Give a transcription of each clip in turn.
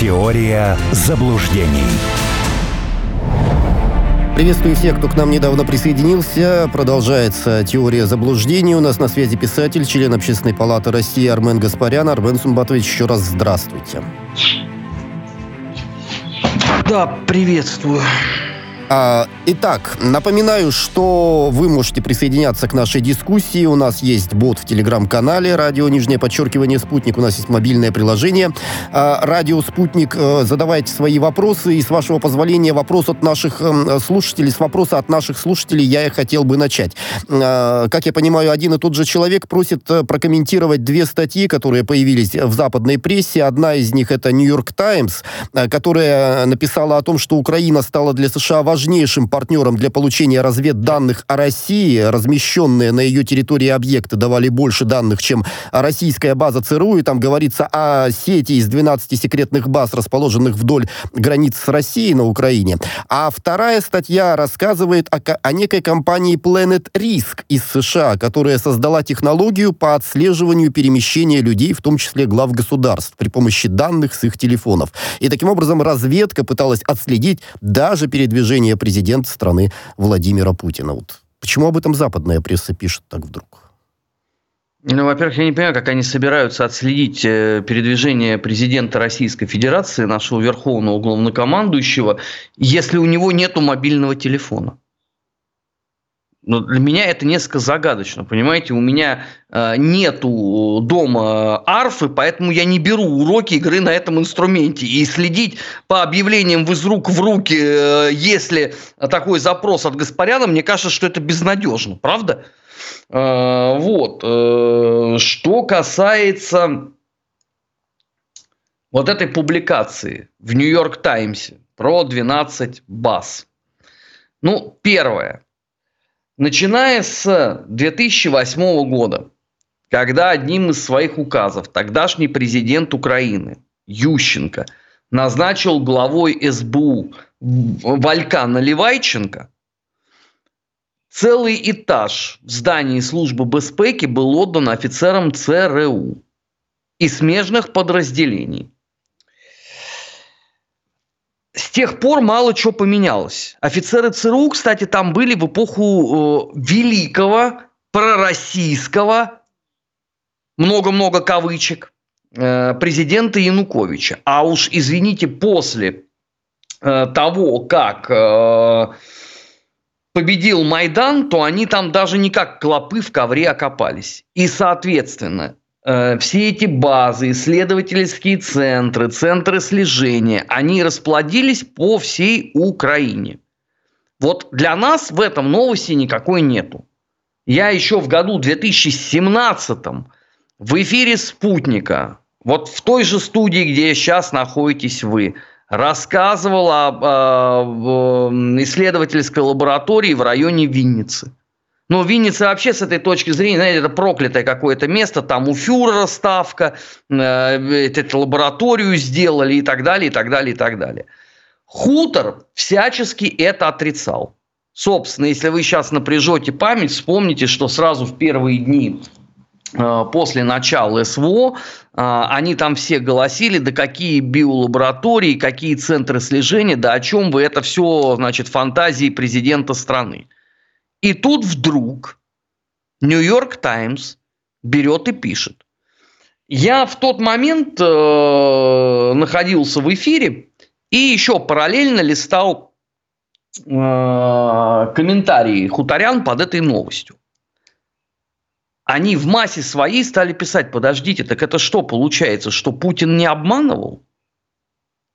Теория заблуждений. Приветствую всех, кто к нам недавно присоединился. Продолжается теория заблуждений. У нас на связи писатель, член Общественной палаты России Армен Гаспарян. Армен Сумбатович, еще раз здравствуйте. Да, приветствую. А, итак, напоминаю, что вы можете присоединяться к нашей дискуссии. У нас есть бот в телеграм-канале «Радио Нижнее подчеркивание Спутник». У нас есть мобильное приложение а, «Радио Спутник». А, задавайте свои вопросы. И, с вашего позволения, вопрос от наших а, слушателей. С вопроса от наших слушателей я и хотел бы начать. А, как я понимаю, один и тот же человек просит э, прокомментировать две статьи, которые появились в западной прессе. Одна из них это «Нью-Йорк Таймс», которая написала о том, что Украина стала для США важной важнейшим партнером для получения разведданных о России. Размещенные на ее территории объекты давали больше данных, чем российская база ЦРУ. И там говорится о сети из 12 секретных баз, расположенных вдоль границ с Россией на Украине. А вторая статья рассказывает о, о некой компании Planet Risk из США, которая создала технологию по отслеживанию перемещения людей, в том числе глав государств, при помощи данных с их телефонов. И таким образом разведка пыталась отследить даже передвижение решение президента страны Владимира Путина. Вот почему об этом западная пресса пишет так вдруг? Ну, во-первых, я не понимаю, как они собираются отследить э, передвижение президента Российской Федерации, нашего верховного главнокомандующего, если у него нет мобильного телефона. Но для меня это несколько загадочно, понимаете? У меня э, нету дома арфы, поэтому я не беру уроки игры на этом инструменте. И следить по объявлениям из рук в руки, э, если такой запрос от Гаспаряна, мне кажется, что это безнадежно, правда? Э, вот. Э, что касается вот этой публикации в Нью-Йорк Таймсе про 12 баз. Ну, первое. Начиная с 2008 года, когда одним из своих указов тогдашний президент Украины Ющенко назначил главой СБУ Валька Наливайченко, целый этаж в здании службы безпеки был отдан офицерам ЦРУ и смежных подразделений. С тех пор мало чего поменялось. Офицеры ЦРУ, кстати, там были в эпоху э, великого, пророссийского, много-много кавычек, э, президента Януковича. А уж, извините, после э, того, как э, победил Майдан, то они там даже не как клопы в ковре окопались. И, соответственно, все эти базы, исследовательские центры, центры слежения, они расплодились по всей Украине. Вот для нас в этом новости никакой нету. Я еще в году 2017 в эфире «Спутника», вот в той же студии, где сейчас находитесь вы, рассказывал об э, исследовательской лаборатории в районе Винницы – но Винница вообще с этой точки зрения, знаете, это проклятое какое-то место, там у фюрера ставка, э, эту лабораторию сделали и так далее, и так далее, и так далее. Хутор всячески это отрицал. Собственно, если вы сейчас напряжете память, вспомните, что сразу в первые дни э, после начала СВО э, они там все голосили, да какие биолаборатории, какие центры слежения, да о чем вы, это все, значит, фантазии президента страны. И тут вдруг Нью-Йорк Таймс берет и пишет. Я в тот момент э, находился в эфире и еще параллельно листал э, комментарии хуторян под этой новостью. Они в массе своей стали писать, подождите, так это что получается, что Путин не обманывал?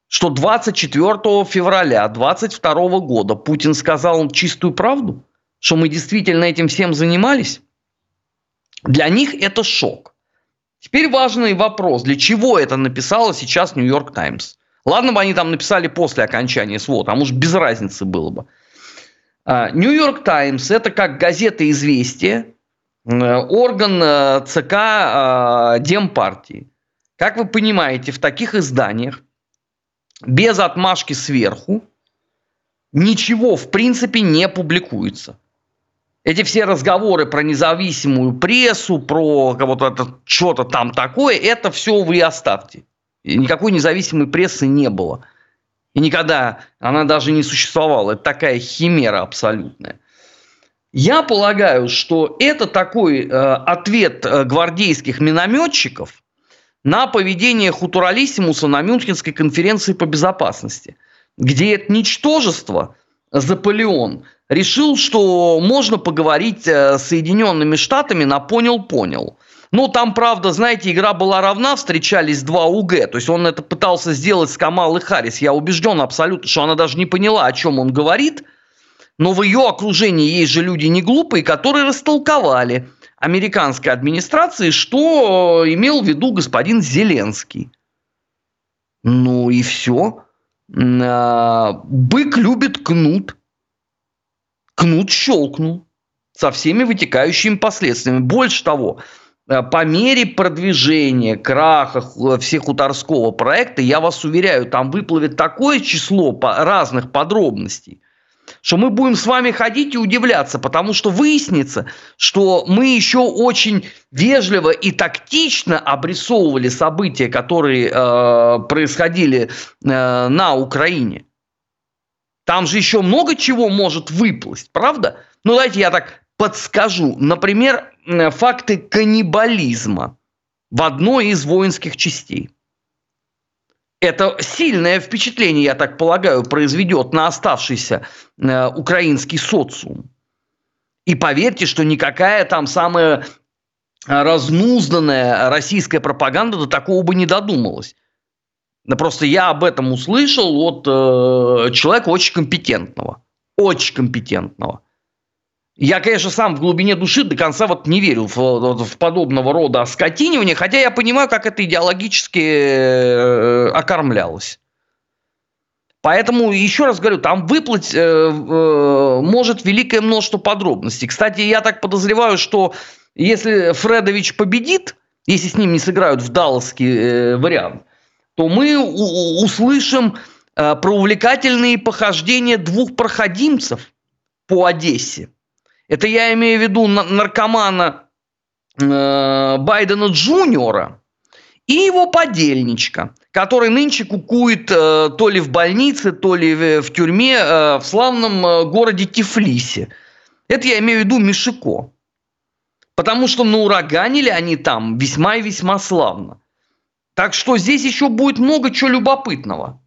Что 24 февраля 22 года Путин сказал чистую правду? Что мы действительно этим всем занимались, для них это шок. Теперь важный вопрос, для чего это написала сейчас Нью-Йорк Таймс? Ладно бы они там написали после окончания СВО, там уж без разницы было бы. А, Нью-Йорк Таймс – это как газета «Известия», орган э, ЦК а, Демпартии. Как вы понимаете, в таких изданиях без отмашки сверху ничего в принципе не публикуется. Эти все разговоры про независимую прессу, про кого-то что-то там такое, это все вы оставьте. Никакой независимой прессы не было. И никогда она даже не существовала. Это такая химера абсолютная. Я полагаю, что это такой э, ответ э, гвардейских минометчиков на поведение Хутуралиссимуса на Мюнхенской конференции по безопасности, где это ничтожество, Заполеон, решил, что можно поговорить э, с Соединенными Штатами на понял-понял. Ну, там, правда, знаете, игра была равна, встречались два УГ. То есть он это пытался сделать с Камалой Харрис. Я убежден абсолютно, что она даже не поняла, о чем он говорит. Но в ее окружении есть же люди не глупые, которые растолковали американской администрации, что имел в виду господин Зеленский. Ну и все. А, бык любит кнут. Кнут щелкнул со всеми вытекающими последствиями. Больше того, Э, по мере продвижения, краха всех хуторского проекта, я вас уверяю, там выплывет такое число разных подробностей, что мы будем с вами ходить и удивляться, потому что выяснится, что мы еще очень вежливо и тактично обрисовывали события, которые э, происходили э, на Украине. Там же еще много чего может выплыть, правда? Ну, давайте я так подскажу. Например, факты каннибализма в одной из воинских частей. Это сильное впечатление, я так полагаю, произведет на оставшийся э, украинский социум. И поверьте, что никакая там самая разнузданная российская пропаганда до такого бы не додумалась. Но просто я об этом услышал от э, человека очень компетентного. Очень компетентного. Я, конечно, сам в глубине души до конца вот не верю в, в подобного рода оскотинивание, хотя я понимаю, как это идеологически э, окормлялось. Поэтому, еще раз говорю, там выплыть э, э, может великое множество подробностей. Кстати, я так подозреваю, что если Фредович победит, если с ним не сыграют в далласский э, вариант, то мы услышим э, про увлекательные похождения двух проходимцев по Одессе. Это я имею в виду наркомана э, Байдена Джуниора и его подельничка, который нынче кукует э, то ли в больнице, то ли в, тюрьме в славном городе Тифлисе. Это я имею в виду Мишико. Потому что наураганили они там весьма и весьма славно. Так что здесь еще будет много чего любопытного.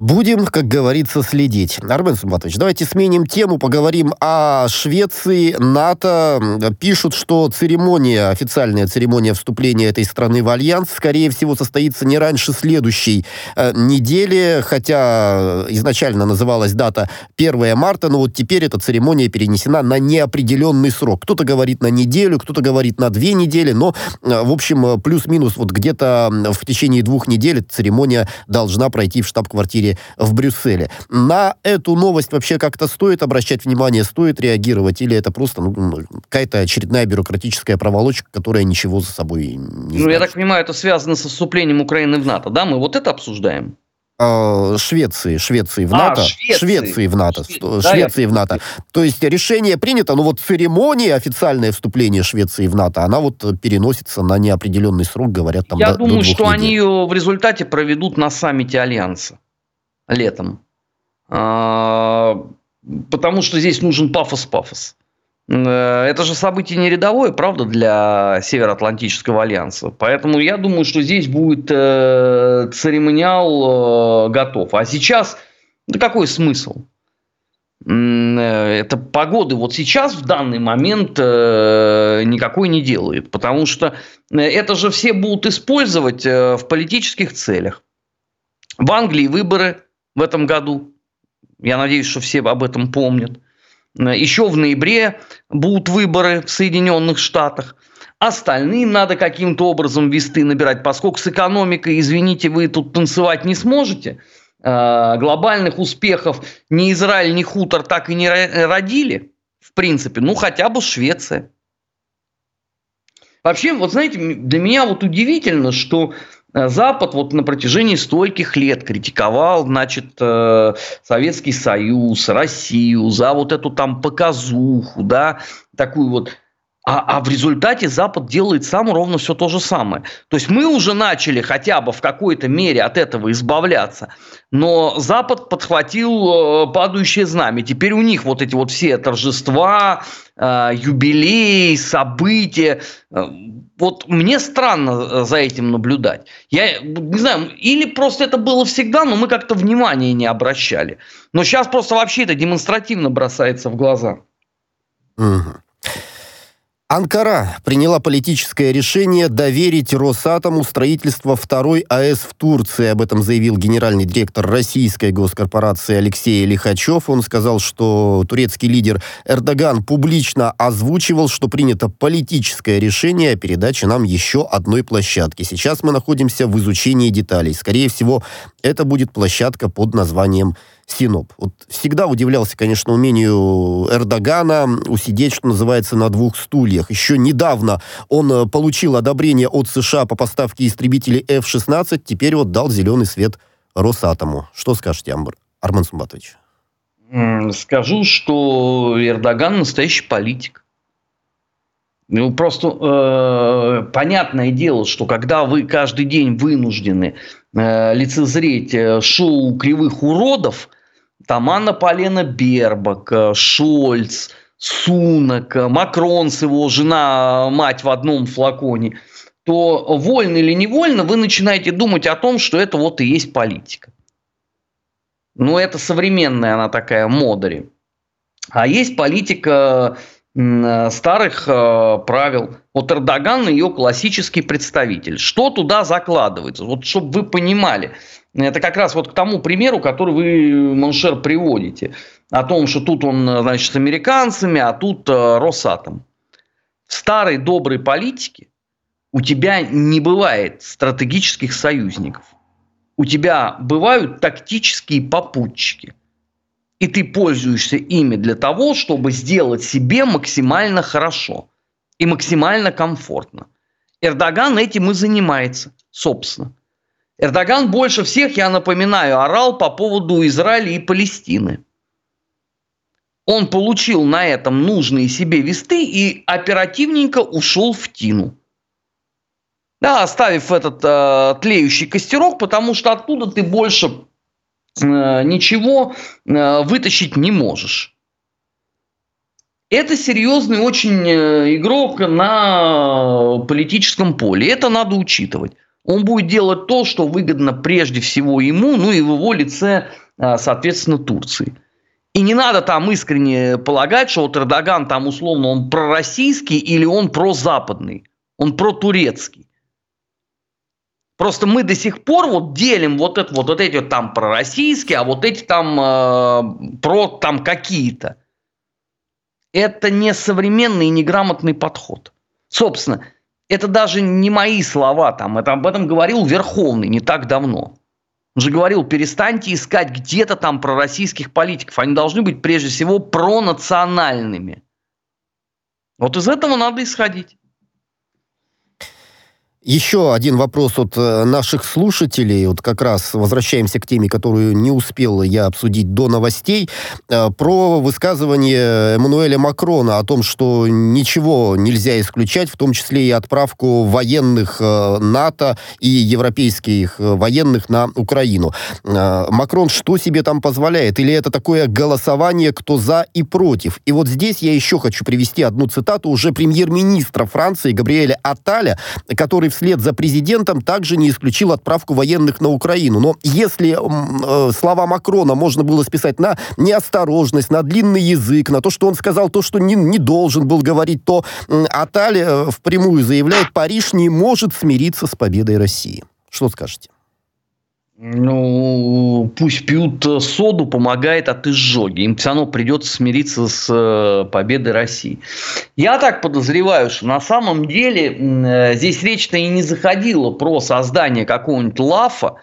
Будем, как говорится, следить. Армен Сумбатович, давайте сменим тему, поговорим о Швеции, НАТО. Пишут, что церемония, официальная церемония вступления этой страны в Альянс, скорее всего, состоится не раньше следующей э, недели, хотя изначально называлась дата 1 марта, но вот теперь эта церемония перенесена на неопределенный срок. Кто-то говорит на неделю, кто-то говорит на две недели, но, э, в общем, плюс-минус вот где-то в течение двух недель церемония должна пройти в штаб-квартире в Брюсселе. На эту новость вообще как-то стоит обращать внимание, стоит реагировать, или это просто ну, какая-то очередная бюрократическая проволочка, которая ничего за собой не Ну, значит. я так понимаю, это связано со вступлением Украины в НАТО, да? Мы вот это обсуждаем? А, Швеции, Швеции в НАТО, а, Швеции. Швеции в НАТО, Швеции, Швеции в НАТО. То есть решение принято, но вот церемония официальное вступление Швеции в НАТО, она вот переносится на неопределенный срок, говорят там. Я до, думаю, до что недель. они ее в результате проведут на саммите Альянса летом. А, потому что здесь нужен пафос-пафос. Э, это же событие не рядовое, правда, для Североатлантического альянса. Поэтому я думаю, что здесь будет э, церемониал э, готов. А сейчас, да какой смысл? Это погоды вот сейчас, в данный момент, никакой не делает. Потому что это же все будут использовать в политических целях. В Англии выборы в этом году. Я надеюсь, что все об этом помнят. Еще в ноябре будут выборы в Соединенных Штатах. Остальным надо каким-то образом весты набирать, поскольку с экономикой, извините, вы тут танцевать не сможете. А, глобальных успехов ни Израиль, ни Хутор так и не родили, в принципе. Ну, хотя бы Швеция. Вообще, вот знаете, для меня вот удивительно, что Э, Запад вот на протяжении стольких лет критиковал, значит, э, Советский Союз, Россию за вот эту там показуху, да, такую вот. А, а в результате Запад делает сам ровно все то же самое. То есть мы уже начали хотя бы в какой-то мере от этого избавляться, но Запад подхватил э, падающее знамя. Теперь у них вот эти вот все торжества, э, юбилеи, события. Э, вот мне странно за этим наблюдать. Я не знаю, или просто это было всегда, но мы как-то внимания не обращали. Но сейчас просто вообще это демонстративно бросается в глаза. Угу. Анкара приняла политическое решение доверить Росатому строительство второй АЭС в Турции. Об этом заявил генеральный директор российской госкорпорации Алексей Лихачев. Он сказал, что турецкий лидер Эрдоган публично озвучивал, что принято политическое решение о передаче нам еще одной площадки. Сейчас мы находимся в изучении деталей. Скорее всего, это будет площадка под названием Синоп. Вот всегда удивлялся, конечно, умению Эрдогана усидеть, что называется, на двух стульях. Еще недавно он э, получил одобрение от США по поставке истребителей F-16, теперь вот дал зеленый свет Росатому. Что скажете, Амбр? Арман Сумбатович? Скажу, что Эрдоган настоящий политик. Ну, просто э, понятное дело, что когда вы каждый день вынуждены э, лицезреть э, шоу кривых уродов, там Анна Полена Бербак, э, Шольц, Сунок, э, Макрон с его жена, э, мать в одном флаконе, то вольно или невольно вы начинаете думать о том, что это вот и есть политика. Ну, это современная она такая модери. А есть политика старых правил. Вот Эрдоган ее классический представитель. Что туда закладывается? Вот чтобы вы понимали – это как раз вот к тому примеру, который вы, mon cher, приводите. О том, что тут он, значит, с американцами, а тут э, Росатом. В старой доброй политике у тебя не бывает стратегических союзников. У тебя бывают тактические попутчики. И ты пользуешься ими для того, чтобы сделать себе максимально хорошо и максимально комфортно. Эрдоган этим и занимается, собственно. Эрдоган больше всех, я напоминаю, орал по поводу Израиля и Палестины. Он получил на этом нужные себе весты и оперативненько ушел в Тину. Да, оставив этот э, тлеющий костерок, потому что оттуда ты больше э, ничего э, вытащить не можешь. Это серьезный очень э, игрок на политическом поле. Это надо учитывать он будет делать то, что выгодно прежде всего ему, ну и в его лице, а, соответственно, Турции. И не надо там искренне полагать, что вот Эрдоган там условно он пророссийский или он прозападный, он протурецкий. Просто мы до сих пор вот делим вот, это, вот, вот эти вот там пророссийские, а вот эти там э, про там какие-то. Это не современный и неграмотный подход. Собственно, это даже не мои слова, там, это об этом говорил Верховный не так давно. Он же говорил, перестаньте искать где-то там пророссийских политиков. Они должны быть прежде всего пронациональными. Вот из этого надо исходить. Еще один вопрос от э, наших слушателей. Вот как раз возвращаемся к теме, которую не успел я обсудить до новостей. Э, про высказывание Эммануэля Макрона о том, что ничего нельзя исключать, в том числе и отправку военных э, НАТО и европейских военных на Украину. Макрон что себе там позволяет? Или это такое голосование, кто за и против? И вот здесь я еще хочу привести одну цитату уже премьер-министра Франции Габриэля Аталя, который вслед за президентом также не исключил отправку военных на Украину. Но если э, слова Макрона можно было списать на неосторожность, на длинный язык, на то, что он сказал то, что не, не должен был говорить, то э, Аталь э, впрямую заявляет, Париж не может смириться с победой России. Что скажете? Ну, пусть пьют э, соду, помогает от изжоги. Им все равно придется смириться с э, победой России. Я так подозреваю, что на самом деле э, здесь речь-то и не заходила про создание какого-нибудь лафа,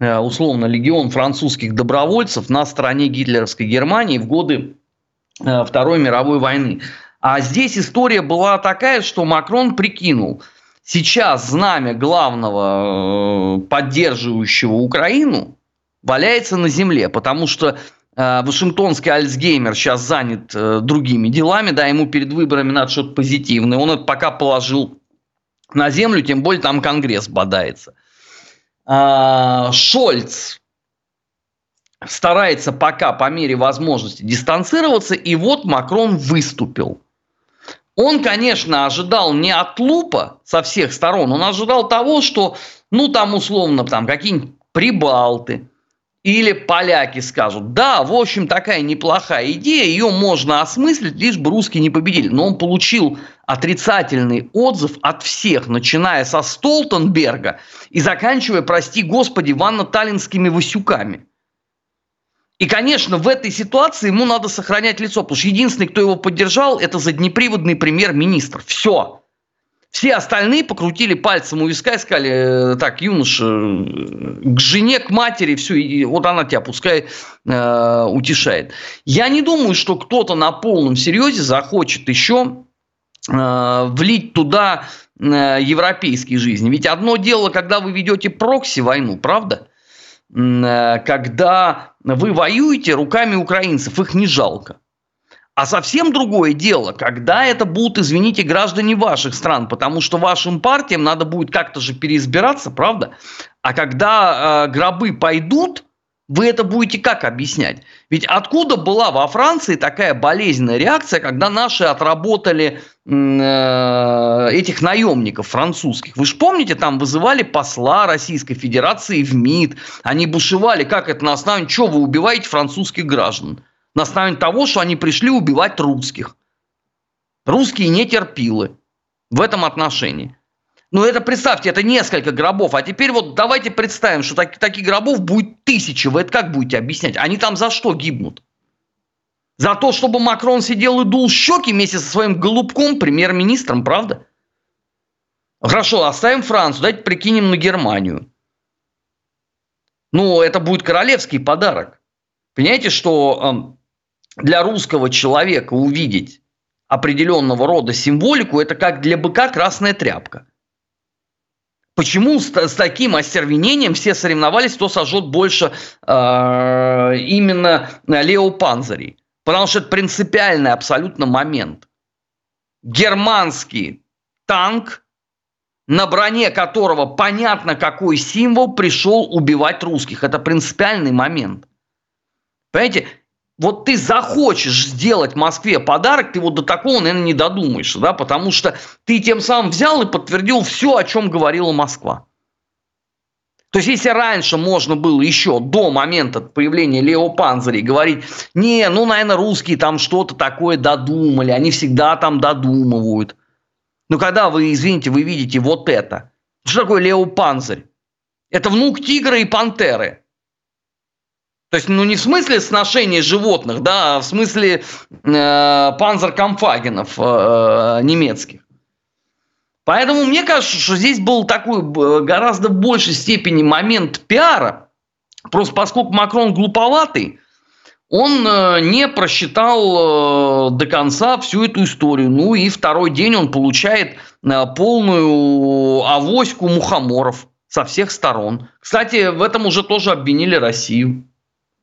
условно, легион французских добровольцев на стороне гитлеровской Германии в годы Второй мировой войны. А здесь история была такая, что Макрон прикинул – сейчас знамя главного э, поддерживающего Украину валяется на земле, потому что Э, Вашингтонский Альцгеймер сейчас занят э, другими делами, да, ему перед выборами надо что-то позитивное. Он это пока положил на землю, тем более там Конгресс бодается. А, Шольц старается пока по мере возможности дистанцироваться, и вот Макрон выступил. Он, конечно, ожидал не от лупа со всех сторон, он ожидал того, что, ну, там условно, там какие-нибудь прибалты, или поляки скажут, да, в общем, такая неплохая идея, ее можно осмыслить, лишь бы русские не победили. Но он получил отрицательный отзыв от всех, начиная со Столтенберга и заканчивая, прости господи, ванно-таллинскими Васюками. И, конечно, в этой ситуации ему надо сохранять лицо, потому что единственный, кто его поддержал, это заднеприводный премьер-министр. Все. Все остальные покрутили пальцем у виска и сказали, э, так, юноша, к жене, к матери, все, и вот она тебя пускай э, утешает. Я не думаю, что кто-то на полном серьезе захочет еще э, влить туда э, европейские жизни. Ведь одно дело, когда вы ведете прокси-войну, правда? Э, когда вы воюете руками украинцев, их не жалко. А совсем другое дело, когда это будут, извините, граждане ваших стран, потому что вашим партиям надо будет как-то же переизбираться, правда? А когда э, гробы пойдут, вы это будете как объяснять? Ведь откуда была во Франции такая болезненная реакция, когда наши отработали э, этих наемников французских? Вы же помните, там вызывали посла Российской Федерации в МИД, они бушевали, как это на основании, что вы убиваете французских граждан? на основании того, что они пришли убивать русских. Русские не терпилы в этом отношении. Ну, это представьте, это несколько гробов. А теперь вот давайте представим, что так, таких гробов будет тысячи. Вы это как будете объяснять? Они там за что гибнут? За то, чтобы Макрон сидел и дул щеки вместе со своим голубком, премьер-министром, правда? Хорошо, оставим Францию, давайте прикинем на Германию. Ну, это будет королевский подарок. Понимаете, что для русского человека увидеть определенного рода символику, это как для быка красная тряпка. Почему с, с таким остервенением все соревновались, кто сожжет больше э, именно Лео Панзарей? Потому что это принципиальный абсолютно момент. Германский танк, на броне которого понятно какой символ пришел убивать русских. Это принципиальный момент. Понимаете, вот ты захочешь сделать Москве подарок, ты вот до такого, наверное, не додумаешься, да, потому что ты тем самым взял и подтвердил все, о чем говорила Москва. То есть, если раньше можно было еще до момента появления Лео говорить, не, ну, наверное, русские там что-то такое додумали, они всегда там додумывают. Но когда вы, извините, вы видите вот это, что такое Лео? Это внук тигра и пантеры – то есть, ну не в смысле сношения животных, да, а в смысле э, панзеркамфагенов э, немецких. Поэтому мне кажется, что здесь был такой гораздо большей степени момент пиара. Просто поскольку Макрон глуповатый, он э, не просчитал э, до конца всю эту историю. Ну и второй день он получает э, полную авоську мухоморов со всех сторон. Кстати, в этом уже тоже обвинили Россию.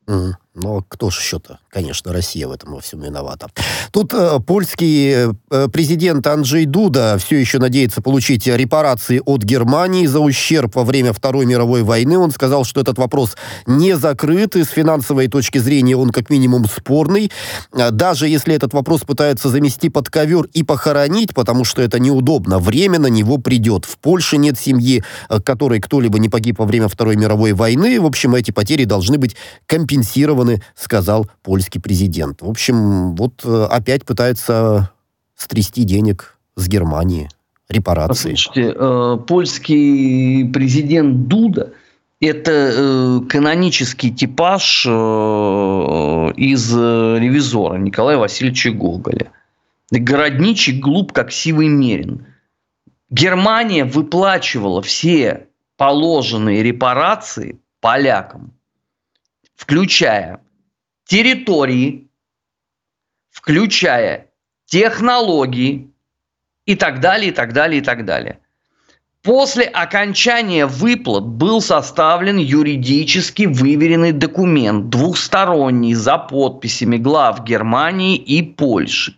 Mm-hmm. Но кто же еще-то? Конечно, Россия в этом во всем виновата. Тут э, польский э, президент Анджей Дуда все еще надеется получить репарации от Германии за ущерб во время Второй мировой войны. Он сказал, что этот вопрос не закрыт, и с финансовой точки зрения он как минимум спорный. А даже если этот вопрос пытаются замести под ковер и похоронить, потому что это неудобно, время на него придет. В Польше нет семьи, э, которой кто-либо не погиб во время Второй мировой войны. В общем, эти потери должны быть компенсированы заблокированы, сказал польский президент. В общем, вот э, опять пытаются стрясти денег с Германии, репарации. Слушайте, э, польский президент Дуда это э, канонический типаж из ревизора Николая Васильевича Гоголя. Городничий глуп, как сивый мерин. Германия выплачивала все положенные репарации полякам включая территории, включая технологии и так далее, и так далее, и так далее. После окончания выплат был составлен юридически выверенный документ, двухсторонний, за подписями глав Германии и Польши.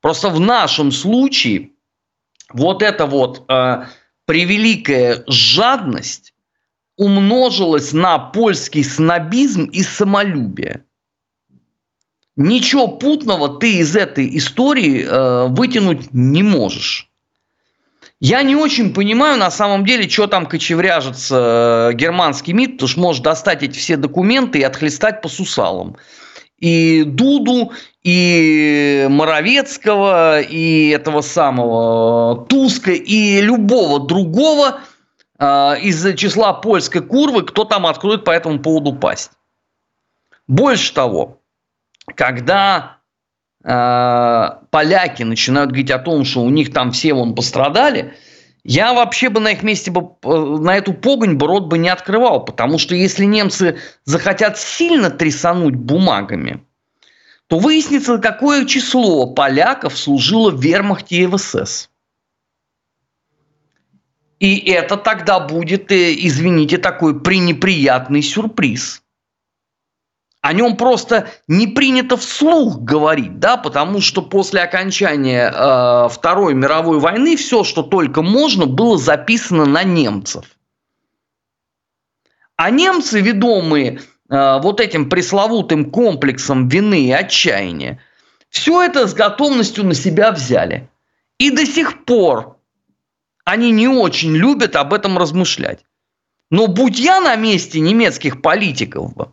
Просто в нашем случае вот эта вот э, превеликая жадность умножилась на польский снобизм и самолюбие. Ничего путного ты из этой истории э, вытянуть не можешь. Я не очень понимаю, на самом деле, что там кочевряжется э, германский МИД, потому что может достать эти все документы и отхлестать по сусалам. И Дуду, и Моровецкого, и этого самого Туска, и любого другого э, из числа польской курвы, кто там откроет по этому поводу пасть. Больше того, когда э, поляки начинают говорить о том, что у них там все вон пострадали, я вообще бы на их месте бы э, на эту погонь бы рот бы не открывал, потому что если немцы захотят сильно трясануть бумагами, то выяснится, какое число поляков служило в вермахте и в СС. И это тогда будет, э, извините, такой пренеприятный сюрприз – о нем просто не принято вслух говорить, да, потому что после окончания э, Второй мировой войны все, что только можно, было записано на немцев. А немцы, ведомые э, вот этим пресловутым комплексом вины и отчаяния, все это с готовностью на себя взяли. И до сих пор они не очень любят об этом размышлять. Но будь я на месте немецких политиков бы,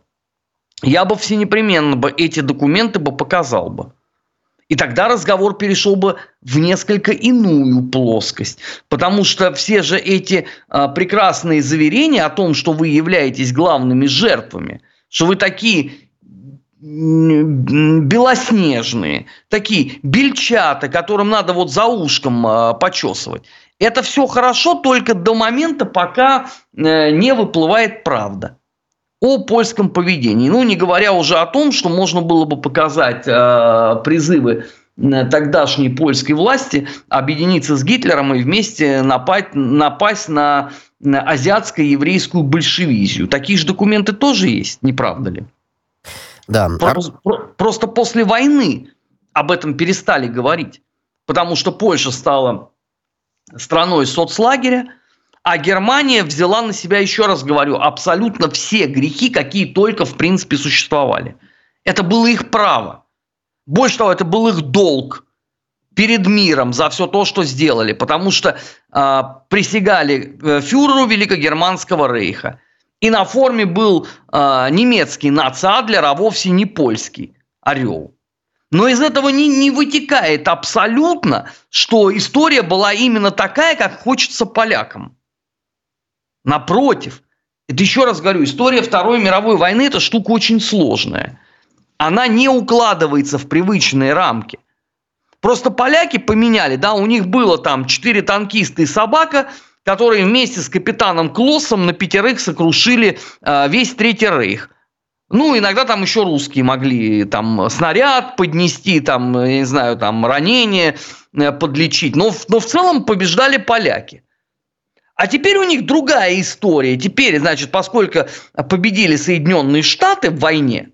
я бы все непременно бы эти документы бы показал бы. И тогда разговор перешел бы в несколько иную плоскость. Потому что все же эти а, прекрасные заверения о том, что вы являетесь главными жертвами, что вы такие белоснежные, такие бельчата, которым надо вот за ушком а, почесывать. Это все хорошо только до момента, пока э, не выплывает правда о польском поведении. Ну, не говоря уже о том, что можно было бы показать э, призывы э, тогдашней польской власти объединиться с Гитлером и вместе напасть, напасть на, на азиатско-еврейскую большевизию. Такие же документы тоже есть, не правда ли? Да. Просто, просто после войны об этом перестали говорить, потому что Польша стала страной соцлагеря, а Германия взяла на себя, еще раз говорю, абсолютно все грехи, какие только в принципе существовали. Это было их право. Больше того, это был их долг перед миром за все то, что сделали, потому что э, присягали фюреру Великогерманского рейха. И на форме был э, немецкий нацадлер, а вовсе не польский орел. Но из этого не, не вытекает абсолютно, что история была именно такая, как хочется полякам. Напротив, это еще раз говорю, история Второй мировой войны – это штука очень сложная. Она не укладывается в привычные рамки. Просто поляки поменяли, да, у них было там четыре танкиста и собака, которые вместе с капитаном Клоссом на пятерых сокрушили э, весь Третий Рейх. Ну, иногда там еще русские могли там снаряд поднести, там, я не знаю, там ранение э, подлечить. Но, но в целом побеждали поляки. А теперь у них другая история. Теперь, значит, поскольку победили Соединенные Штаты в войне,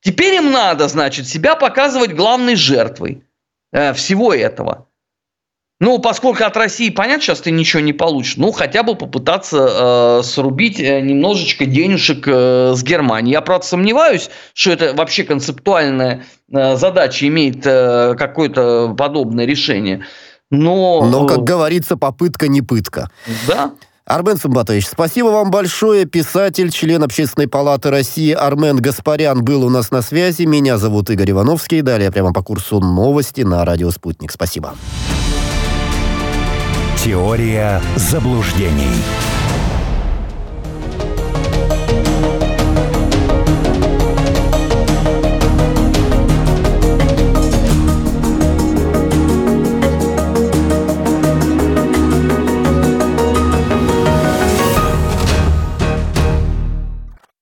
теперь им надо, значит, себя показывать главной жертвой э, всего этого. Ну, поскольку от России, понятно, сейчас ты ничего не получишь, ну, хотя бы попытаться э, срубить э, немножечко денежек э, с Германии. Я, правда, сомневаюсь, что это вообще концептуальная э, задача имеет э, какое-то подобное решение. Но, Но, как говорится, попытка не пытка. Да. Армен Сумбатович, спасибо вам большое. Писатель, член Общественной палаты России Армен Гаспарян был у нас на связи. Меня зовут Игорь Ивановский. Далее прямо по курсу новости на радио «Спутник». Спасибо. Теория заблуждений.